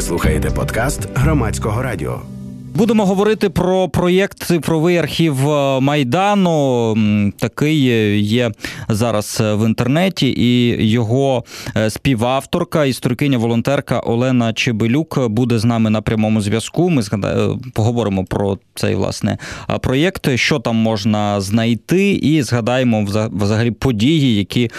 Ви слухаєте подкаст громадського радіо. Будемо говорити про проєкт цифровий архів е, майдану. Такий є зараз е, в інтернеті, і його е, співавторка, історикиня волонтерка Олена Чебелюк буде з нами на прямому зв'язку. Ми поговоримо про цей власне проєкт, що там можна знайти, і згадаємо взагалі події, які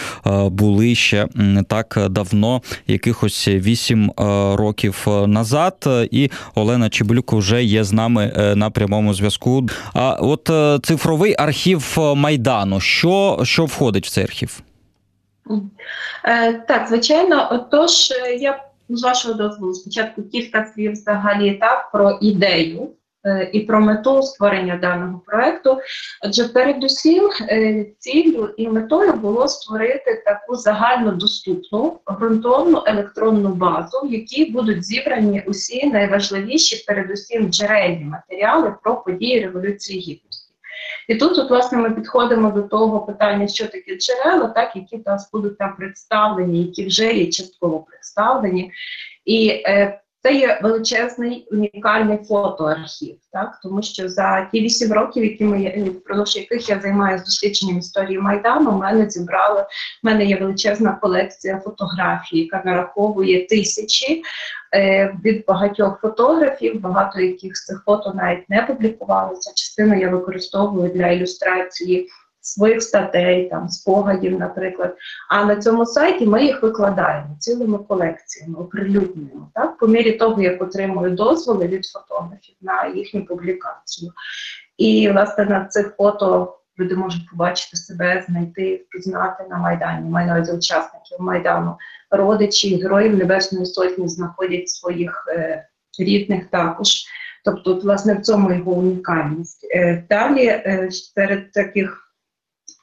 були ще не так давно, якихось вісім років назад. І Олена Чебелюк вже є з нами е, на прямому зв'язку. А от е, цифровий архів майдану, що, що входить в цей архів? Е, так, звичайно, отож, я з вашого дозволу спочатку кілька слів взагалі так про ідею. Е, і про мету створення даного проекту. Адже передусім е, ціллю і метою було створити таку загальнодоступну ґрунтовну електронну базу, в якій будуть зібрані усі найважливіші, передусім джерельні матеріали про події Революції Гідності. І тут, от, власне, ми підходимо до того питання, що таке джерела, так які нас будуть там представлені, які вже є частково представлені. І е, це є величезний унікальний фотоархів, так тому що за ті вісім років, які ми впродовж яких я займаюся дослідженням історії майдану, мене зібрали в мене є величезна колекція фотографій, яка нараховує тисячі е, від багатьох фотографів. Багато яких з цих фото навіть не публікувалися. Частину я використовую для ілюстрації своїх статей, там спогадів, наприклад. А на цьому сайті ми їх викладаємо цілими колекціями, оприлюднюємо так, по мірі того, як отримую дозволи від фотографів на їхню публікацію. І, власне, на цих фото люди можуть побачити себе, знайти, впізнати на Майдані. Маю увазі учасників Майдану, родичі, героїв Небесної Сотні знаходять своїх е, рідних також. Тобто, власне, в цьому його унікальність. Е, далі е, серед таких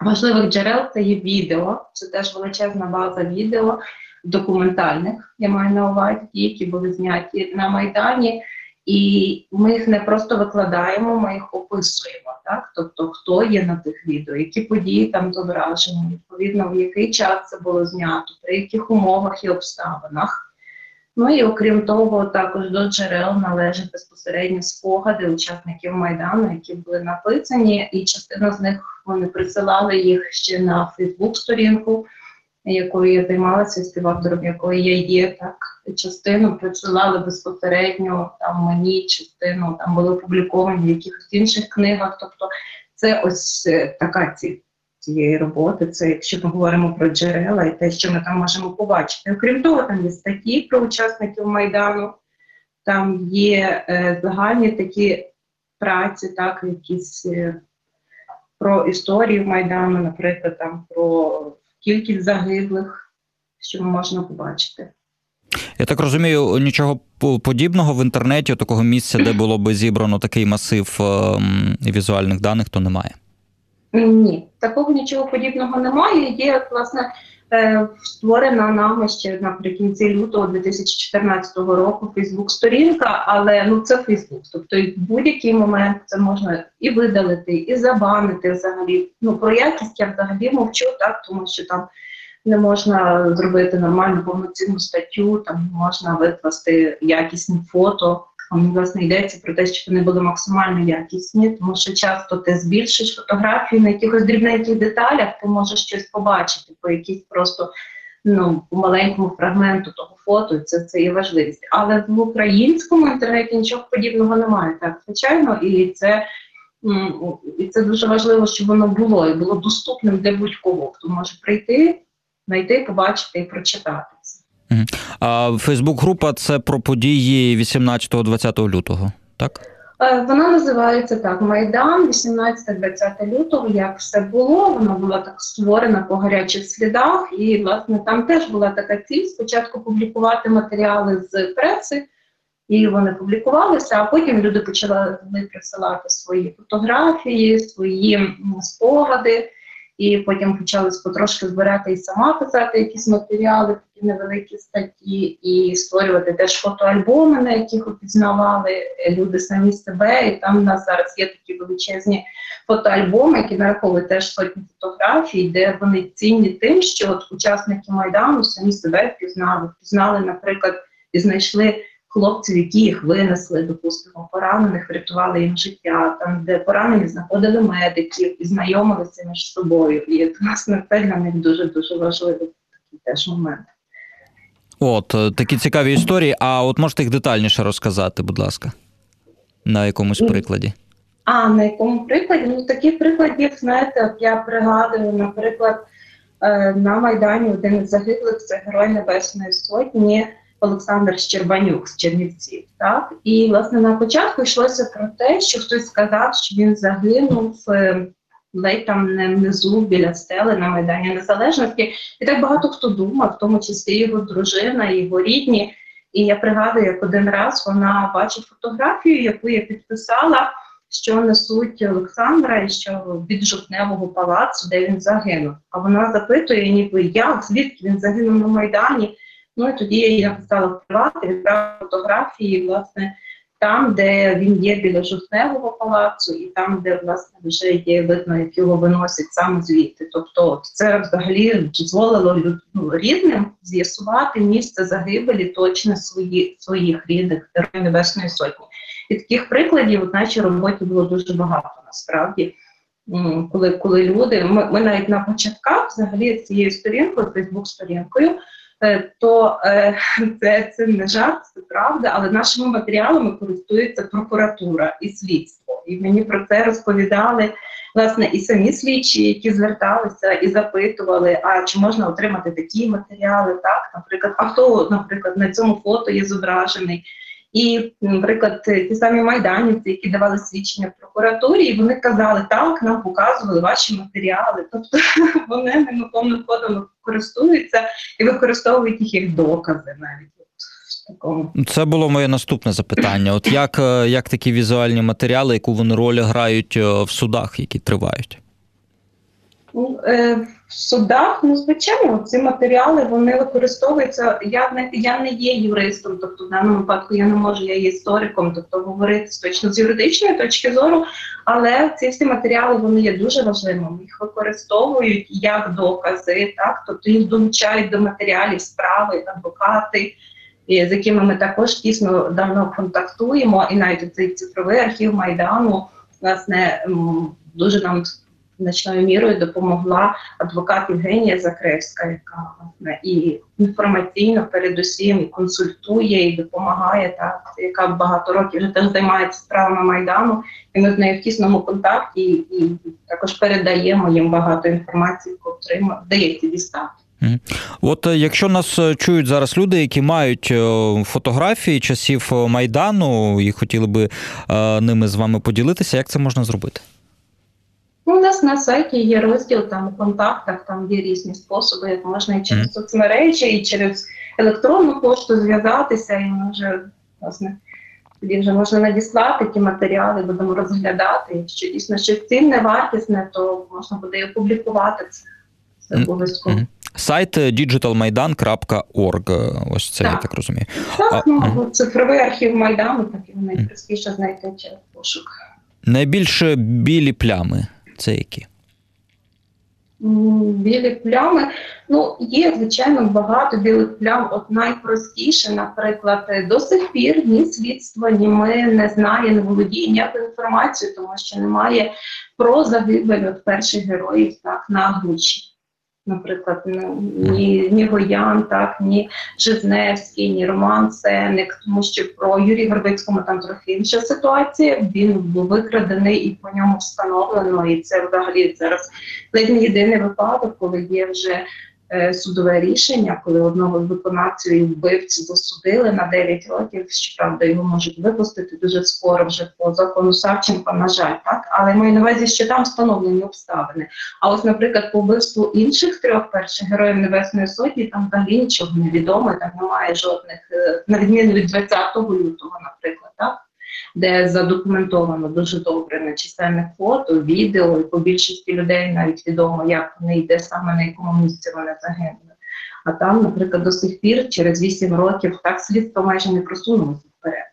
важливих джерел це є відео, це теж величезна база відео документальних, я маю на увазі, які були зняті на Майдані. І ми їх не просто викладаємо, ми їх описуємо, так? Тобто, хто є на тих відео, які події там зображені, відповідно, в який час це було знято, при яких умовах і обставинах. Ну і окрім того, також до джерел належать безпосередньо спогади учасників Майдану, які були написані, і частина з них вони присилали їх ще на Фейсбук-сторінку, якою я займалася, співавтором якої я є. Так частину присилали безпосередньо там мені, частину там були опубліковані в якихось інших книгах. Тобто, це ось е, така ціль цієї роботи. Це якщо ми говоримо про джерела і те, що ми там можемо побачити. Окрім того, там є статті про учасників майдану, там є е, загальні такі праці, так якісь е, про історію майдану, наприклад, там про кількість загиблих, що можна побачити. Я так розумію, нічого подібного в інтернеті, такого місця, де було би зібрано такий масив ем, візуальних даних, то немає. Ні, такого нічого подібного немає. Є власне е, створена нами ще наприкінці лютого 2014 року Фейсбук-сторінка, але ну це Фейсбук. Тобто в будь-який момент це можна і видалити, і забанити взагалі. Ну про якість я взагалі мовчу, так тому що там. Не можна зробити нормальну повноцінну статтю, там можна викласти якісні фото, власне йдеться про те, що вони були максимально якісні, тому що часто ти збільшиш фотографію на якихось дрібненьких деталях, ти можеш щось побачити по якійсь просто ну по маленькому фрагменту того фото, це це є важливість. Але в українському інтернеті нічого подібного немає, так звичайно, і це. І це дуже важливо, щоб воно було і було доступним для будь-кого, хто може прийти, знайти, побачити і прочитати. А Фейсбук-група це про події 18-20 лютого, так? Е, вона називається так: Майдан, 18-20 лютого. Як все було, вона була так створена по гарячих слідах, і власне там теж була така ціль спочатку публікувати матеріали з преси, і вони публікувалися, а потім люди почали присилати свої фотографії, свої спогади і потім почали потрошки збирати і сама писати якісь матеріали, такі невеликі статті, і створювати теж фотоальбоми, на яких опізнавали люди самі себе. І там в нас зараз є такі величезні фотоальбоми, які нараховують теж сотні фотографій, де вони цінні тим, що от учасники майдану самі себе впізнали, впізнали, наприклад, і знайшли хлопців, які їх винесли, допустимо, поранених, врятували їм життя, там де поранені знаходили медиків і знайомилися між собою. І власне це для них дуже дуже важливий такий теж момент. От е, такі цікаві історії. А от можете їх детальніше розказати, будь ласка, на якомусь прикладі. А на якому прикладі? Ну таких прикладів, знаєте, от я пригадую, наприклад, е, на Майдані один із загиблих це Герой Небесної Сотні Олександр Щербанюк з Чернівців. Так? І власне на початку йшлося про те, що хтось сказав, що він загинув е, ледь там не внизу біля стели на Майдані Незалежності. І так багато хто думав, в тому числі його дружина, його рідні. І я пригадую, як один раз вона бачить фотографію, яку я підписала що несуть Олександра і що від жовтневого палацу, де він загинув. А вона запитує, ніби як, звідки він загинув на Майдані. Ну і тоді я написала в приват, відправила фотографії, власне, там, де він є біля жовтневого палацу, і там, де власне вже є видно, як його виносять саме звідти. Тобто, це взагалі дозволило ну, рідним з'ясувати місце загибелі точно свої, своїх рідних Героїв Небесної Сотні. І таких прикладів в нашій роботі було дуже багато насправді. Коли коли люди, ми, ми навіть на початках взагалі цією сторінкою, Фейсбук-сторінкою, то е, це це не жарт, це правда, але нашими матеріалами користується прокуратура і слідство. І мені про це розповідали власне і самі слідчі, які зверталися і запитували, а чи можна отримати такі матеріали, так, наприклад, а хто, наприклад, на цьому фото є зображений. І, наприклад, ті самі майданівці, які давали свідчення в прокуратурі, і вони казали, так, нам показували ваші матеріали. Тобто вони ними ходом користуються і використовують їх як докази навіть. Це було моє наступне запитання. От як е, як такі візуальні матеріали, яку вони роль грають е, в судах, які тривають? Ну, е, в судах, ну звичайно, ці матеріали вони використовуються. Я не я не є юристом, тобто в даному випадку я не можу, я є істориком, тобто говорити точно з юридичної точки зору, але ці всі матеріали вони є дуже важливими. Їх використовують як докази, так тобто їх долучають до матеріалів справи, адвокати. З якими ми також тісно давно контактуємо, і навіть цей цифровий архів майдану власне дуже нам значною мірою допомогла адвокат Євгенія Закревська, яка власне і інформаційно, передусім консультує і допомагає, так яка багато років вже теж займається справами майдану. І ми з нею в тісному контакті і, і також передаємо їм багато інформації, яку вдається дістати. От е, якщо нас е, чують зараз люди, які мають е, фотографії часів майдану і хотіли би ними з вами поділитися, як це можна зробити? Ну, у нас на сайті є розділ там у контактах, там є різні способи, як можна і через соцмережі, і через електронну пошту зв'язатися, і ми вже власне тоді вже можна надіслати ті матеріали, будемо розглядати. Якщо дійсно щось цінне, вартісне, то можна буде і опублікувати це. Це обов'язково. Сайт digitalmaidan.org, Ось це так. я так розумію. Так, а, ну, угу. цифровий архів Майдану, так і найпростіше знайти через пошук. Найбільше білі плями це які? Білі плями. Ну, є, звичайно, багато білих плям. От найпростіше, наприклад, до сих пір ні слідство, ні ми не знає, не володіє ніякою інформацією, тому що немає про загибель от перших героїв так, на Гучі наприклад, ні ні Гоян, так, ні Жизневський, ні Роман Сеник, тому що про Юрій Горбицькому там трохи інша ситуація. Він був викрадений і по ньому встановлено. І це взагалі зараз ледь не єдиний випадок, коли є вже судове рішення, коли одного з виконавців і вбивців засудили на 9 років. Щоправда, його можуть випустити дуже скоро вже по закону Савченка, на жаль, так але маю на увазі, що там встановлені обставини. А ось, наприклад, по вбивству інших трьох перших героїв Небесної Сотні там взагалі нічого не відомо, там немає жодних, е, на відміну від 20 лютого, наприклад, так де задокументовано дуже добре на чисельних фото, відео, і по більшості людей навіть відомо, як вони йде саме на якому місці вони загинули. А там, наприклад, до сих пір, через 8 років, так слідство майже не просунулося вперед.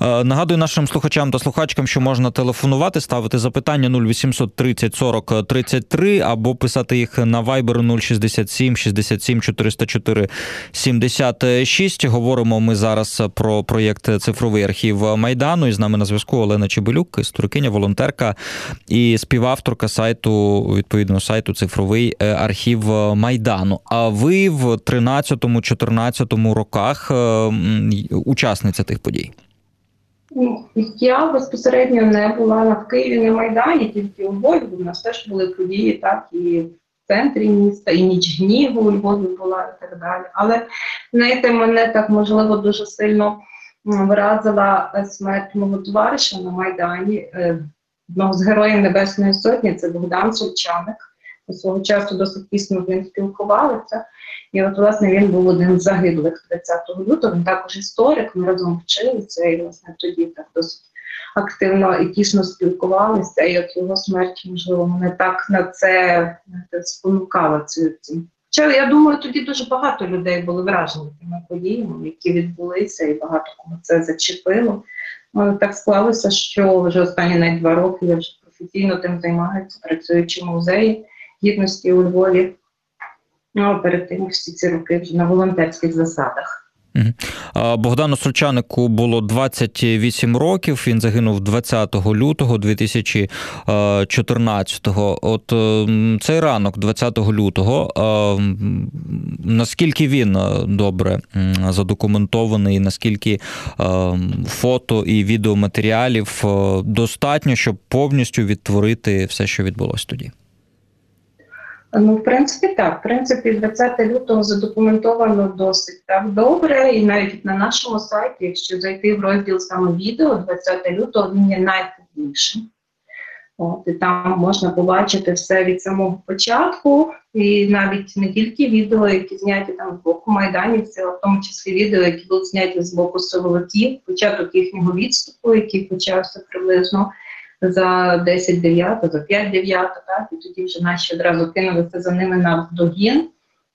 Е, нагадую нашим слухачам та слухачкам, що можна телефонувати, ставити запитання 0800 30 40 33 або писати їх на Viber 067 67 404 76. Говоримо ми зараз про проєкт Цифровий архів Майдану. І з нами на зв'язку Олена Чебелюк, історикиня, волонтерка і співавторка сайту відповідного сайту Цифровий е, архів Майдану. А ви в 13-14 роках учасниця тих подій? Я безпосередньо не була в Києві на Майдані, тільки у Львові. У нас теж були події, так і в центрі міста, і ніч гніву у Львові була і так далі. Але знаєте, мене так можливо дуже сильно вразила смерть мого товариша на Майдані, е, одного з героїв Небесної Сотні, це Богдан Сольчаник. Свого часу досить з ним спілкувалися. І от, власне, він був один з загиблих 30 лютого. Він також історик, ми разом вчилися, і власне тоді так досить активно і тісно спілкувалися. І от його смерть, можливо, мене так на це спонукала. Хоча я думаю, тоді дуже багато людей були вражені тими подіями, які відбулися, і багато кому це зачепило. Але так склалося, що вже останні навіть два роки я вже професійно тим займаюся, працюючи в музеї гідності у Львові. Ну, перед тим всі ці роки на волонтерських засадах. Богдану Сольчанику було 28 років. Він загинув 20 лютого 2014-го. От ем, цей ранок, 20 лютого, ем, наскільки він е, добре задокументований, наскільки фото і відеоматеріалів е, достатньо, щоб повністю відтворити все, що відбулося тоді? Ну, в принципі, так. В принципі, 20 лютого задокументовано досить так добре, і навіть на нашому сайті, якщо зайти в розділ саме відео, 20 лютого він є найповнішим. От, І там можна побачити все від самого початку, і навіть не тільки відео, які зняті там з боку майданівців, а в тому числі відео, які були зняті з боку силовиків, початок їхнього відступу, який почався приблизно за 10 9 за 5 9 так, і тоді вже наші одразу кинулися за ними на догін.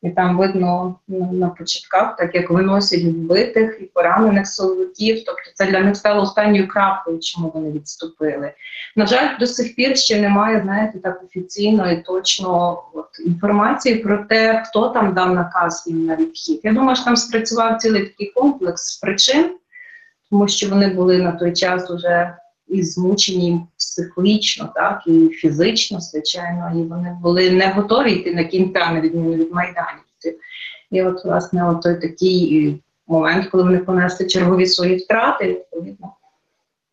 І там видно ну, на початках, так як виносять вбитих і поранених силовиків. Тобто це для них стало останньою крапкою, чому вони відступили. На жаль, до сих пір ще немає, знаєте, так офіційно і точно от, інформації про те, хто там дав наказ їм на відхід. Я думаю, що там спрацював цілий такий комплекс причин, тому що вони були на той час уже і змучені психологічно, так і фізично, звичайно, і вони були не готові йти на кінця, на від майданівців. І от, власне, от той такий момент, коли вони понесли чергові свої втрати, відповідно,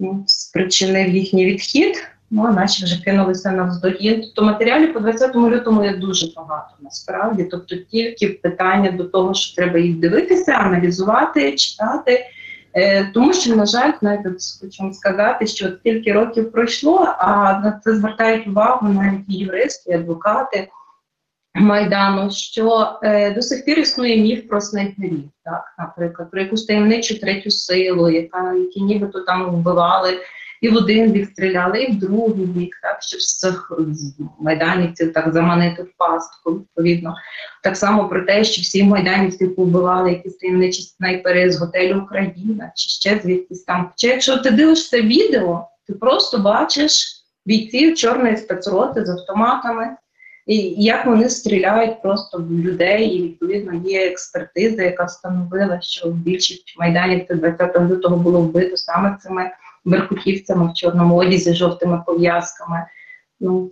ну, спричинив їхній відхід. Ну, а наші вже кинулися на вздогін. Тобто матеріалів по 20 лютому є дуже багато насправді. Тобто тільки питання до того, що треба їх дивитися, аналізувати, читати. Е, тому що, на жаль, навіть хочу сказати, що стільки років пройшло, а на це звертають увагу навіть юристи, адвокати Майдану, що е, до сих пір існує міф про снайперів, так, наприклад, про якусь таємничу третю силу, яка які нібито там вбивали і в один бік стріляли, і в другий бік, так щоб цих майданівців так заманити в пастку. Відповідно, так само про те, що всі майданівці побивали якісь таємничі снайпери з готелю Україна чи ще звідкись там. Чи якщо ти дивишся відео, ти просто бачиш бійців чорної спецроти з автоматами. І як вони стріляють просто в людей, і відповідно є експертиза, яка встановила, що більшість майданівців 20 лютого було вбито саме цими беркутівцями в чорному одязі, жовтими пов'язками. Ну,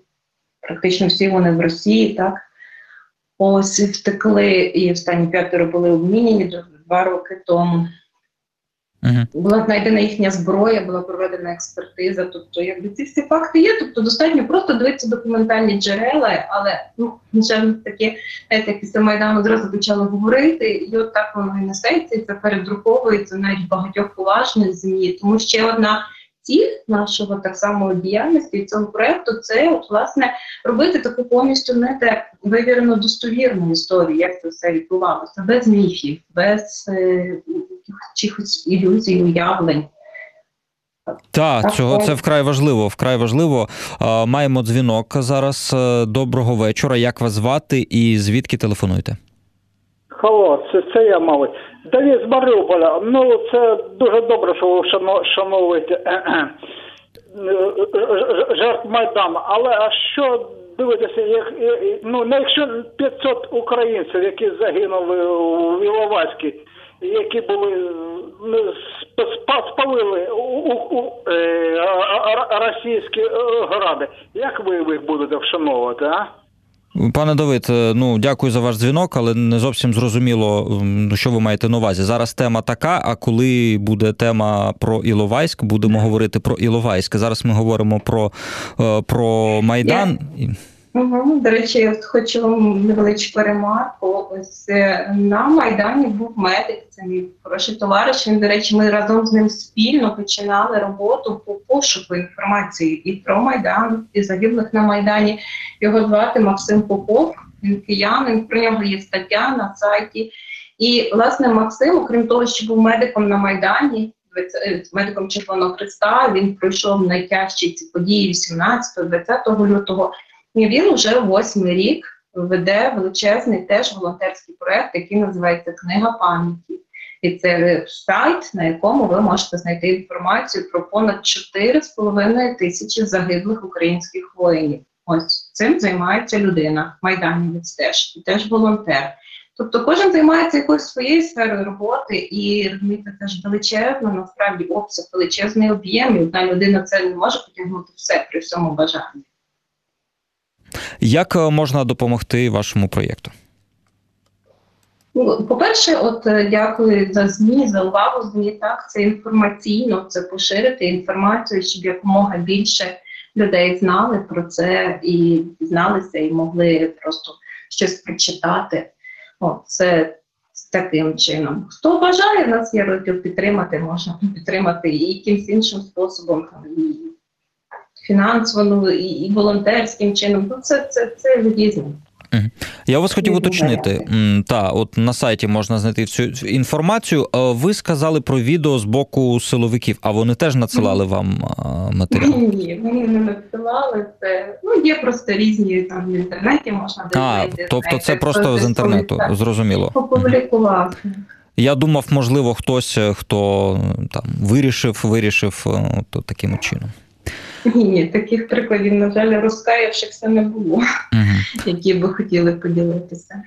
Практично всі вони в Росії, так? Ось втекли, і останні п'ятеро були обмінені два роки тому. Uh-huh. Була знайдена їхня зброя, була проведена експертиза. Тобто, якби ці всі факти є, тобто достатньо просто дивитися документальні джерела, але ну, звичайно, таке, як після Майдану зразу почали говорити, і от так воно і несеться, і це передруковується навіть багатьох поважних змі. Тому ще одна ціль нашого так само діяльності цього проекту це от власне робити таку повністю не те вивірену достовірну історію, як це все відбувалося, без міфів, без е, чихось ілюзій, уявлень. Так, цього це вкрай важливо. Вкрай важливо. Маємо дзвінок зараз. Доброго вечора. Як вас звати і звідки телефонуєте? Халло, це, це я, мабуть. Давід з Маріуполя. Ну, це дуже добре, що ви шановуєте жертв Майдану. Але а що дивитися, як ну якщо 500 українців, які загинули в Іловайській, які були ну, спалили у, у, у е, російські е, гради, як ви їх будете вшановувати, а? Пане Давид, е, ну дякую за ваш дзвінок, але не зовсім зрозуміло, що ви маєте на увазі. Зараз тема така. А коли буде тема про Іловайськ, будемо говорити про Іловайськ. Зараз ми говоримо про про Майдан. Yeah. Угу. До речі, я хочу вам невеличку ремарку. Ось е, на Майдані був медик, це мій хороший товариш. Він, до речі, ми разом з ним спільно починали роботу по пошуку інформації і про Майдан, і загиблих на Майдані. Його звати Максим Попов, він киянин, про нього є стаття на сайті. І, власне, Максим, окрім того, що був медиком на Майдані, е, медиком Червоного Христа, він пройшов найтяжчі ці події 18-20 лютого. Він вже восьмий рік веде величезний теж волонтерський проект, який називається Книга пам'яті. І це сайт, на якому ви можете знайти інформацію про понад 4,5 тисячі загиблих українських воїнів. Ось цим займається людина, майданівець теж і теж волонтер. Тобто кожен займається якоюсь своєю сферою роботи, і розумієте, це ж величезно, насправді обсяг величезний об'єм, і одна людина це не може потягнути все при всьому бажанні. Як е, можна допомогти вашому проєкту? Ну, по-перше, от е, дякую за ЗМІ, за увагу ЗМІ. Так, це інформаційно, це поширити інформацію, щоб якомога більше людей знали про це і дізналися, і могли просто щось прочитати. О, це таким чином. Хто бажає, нас є розділ підтримати, можна підтримати і якимсь іншим способом. Фінансово, і, і волонтерським чином. Ну це це, це різне. Я вас хотів уточнити. Та, от на сайті можна знайти всю інформацію. Ви сказали про відео з боку силовиків, а вони теж надсилали вам матеріал? Ні, вони не надсилали це. Ну, є просто різні там в інтернеті, можна А, Тобто це просто з інтернету, зрозуміло. Опублікувати. Я думав, можливо, хтось, хто там вирішив, вирішив то таким чином. Ні, таких прикладів, на жаль, розкаявшихся не було, угу. які би хотіли поділитися.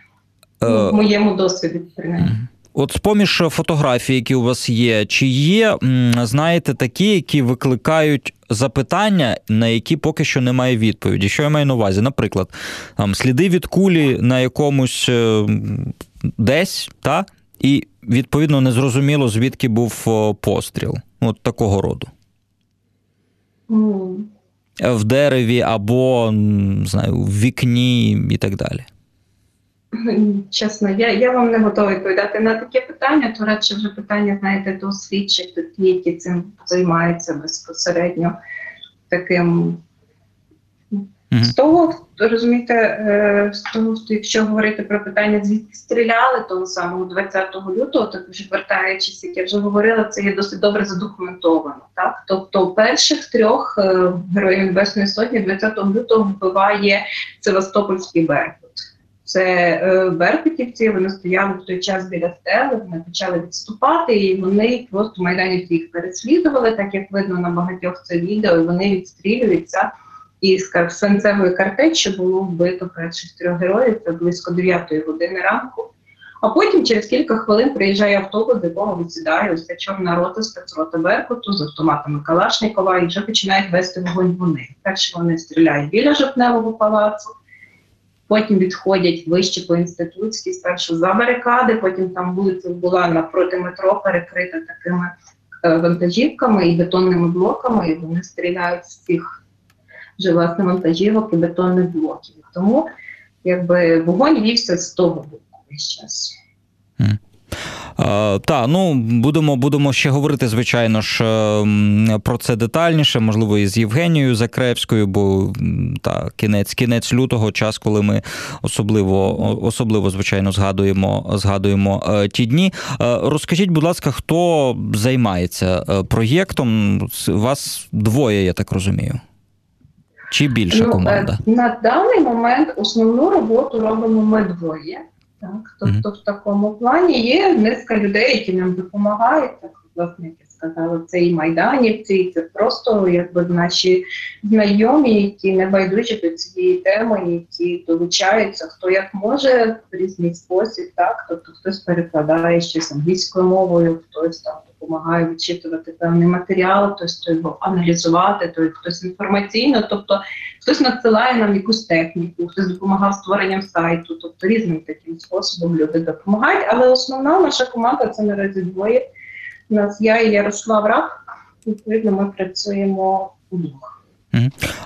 Uh, в моєму досвіді, принаймні. От з поміж фотографій, які у вас є, чи є, знаєте, такі, які викликають запитання, на які поки що немає відповіді? Що я маю на увазі? Наприклад, там сліди від кулі на якомусь е, десь, та? і відповідно незрозуміло, звідки був постріл. От такого роду в дереві або знаю, в вікні і так далі? Чесно, я я вам не готова відповідати на таке питання, то радше вже питання, знаєте, до слідчих, ті, які цим займаються безпосередньо таким Угу. З того, розумієте, е, з того, якщо говорити про питання, звідки стріляли того самого 20 лютого, так вже вертаючись, як я вже говорила, це є досить добре задокументовано. Так, тобто перших трьох е, героїв Небесної Сотні 20 лютого вбиває Севастопольський Беркут. Це е, Беркутівці, вони стояли в той час біля стели, вони почали відступати, і вони просто майданівці їх переслідували, так як видно на багатьох це відео, і вони відстрілюються із свинцевої картечі було вбито перших трьох героїв це близько 9 години ранку. А потім через кілька хвилин приїжджає автобус, з якого висідає ось ця чорна рота спецрота Беркуту з автоматами Калашникова і вже починають вести вогонь вони. Перше вони стріляють біля жовтневого палацу, потім відходять вище по інститутській, спершу за барикади, потім там вулиця була напроти метро, перекрита такими е, вантажівками і бетонними блоками, і вони стріляють з цих вже власне вантажівок і бетонних блоків. Тому якби вогонь вівся з того боку весь час. Так, ну будемо будемо ще говорити, звичайно ж, е, про це детальніше, можливо, і з Євгенією Закревською, бо та кінець кінець лютого, час, коли ми особливо, особливо звичайно, згадуємо згадуємо е, ті дні. Е, розкажіть, будь ласка, хто займається проєктом? Вас двоє, я так розумію. Чи більша ну, команда? На даний момент основну роботу робимо ми двоє. Так, тобто в такому плані є низка людей, які нам допомагають. Так, власне, як я сказала, це і майданівці, і це просто якби наші знайомі, які не байдужі до цієї теми, які долучаються, хто як може в різний спосіб, так тобто хтось перекладає щось англійською мовою, хтось там допомагає вичитувати певний матеріал, хтось то його аналізувати, то хтось інформаційно, тобто хтось надсилає нам якусь техніку, хтось допомагав створенням сайту, тобто різним таким способом люди допомагають. Але основна наша команда це наразі двоє. У нас я і Ярослав Рак. Відповідно, ми працюємо удвох.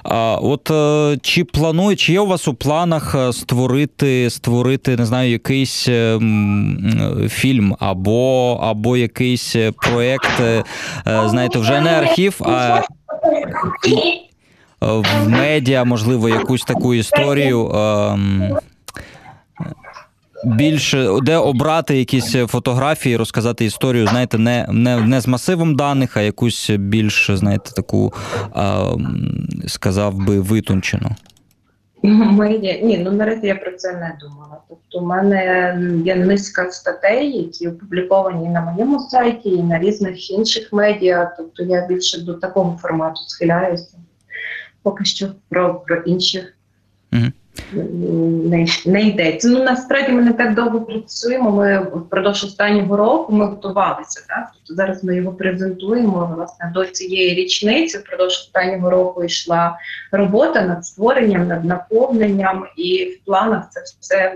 А от е, чи планує, чи є у вас у планах е, створити, створити, не знаю, якийсь е, фільм або, або якийсь проєкт, знаєте, вже не архів, а в медіа, можливо, якусь таку історію. Більше де обрати якісь фотографії, розказати історію, знаєте, не не, не з масивом даних, а якусь більш, знаєте, таку а, сказав би витончену. Медіа ні, ну наразі я про це не думала. Тобто, у мене є низка статей, які опубліковані на моєму сайті і на різних інших медіа. Тобто я більше до такого формату схиляюся. Поки що про, про інші Мгм. Не, не йдеться. Ну насправді ми не так довго працюємо. Ми впродовж останнього року ми готувалися. Так тобто зараз ми його презентуємо. Власне до цієї річниці впродовж останнього року йшла робота над створенням, над наповненням, і в планах це все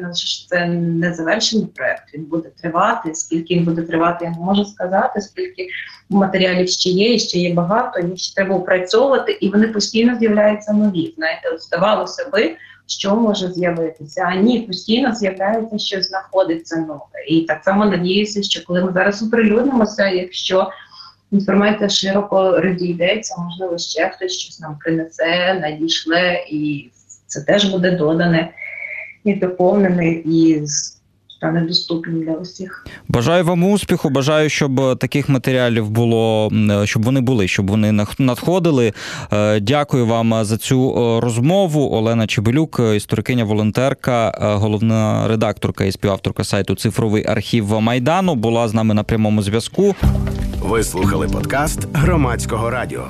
це не завершений проект. Він буде тривати. Скільки він буде тривати, я не можу сказати. Скільки матеріалів ще є, ще є багато. Їх ще треба опрацьовувати, і вони постійно з'являються нові. Знаєте, здавалося би що може з'явитися. А ні, постійно з'являється, що знаходиться нове. І так само надіюся, що коли ми зараз оприлюднимося, якщо інформація широко розійдеться, можливо, ще хтось щось нам принесе, надійшле, і це теж буде додане і доповнене, і стане доступним для усіх. Бажаю вам успіху. Бажаю, щоб таких матеріалів було, щоб вони були, щоб вони надходили. Е, Дякую вам за цю е, розмову. Олена Чебелюк, е, історикиня, волонтерка, е, головна редакторка і співавторка сайту Цифровий архів Майдану, була з нами на прямому зв'язку. Ви слухали подкаст громадського радіо.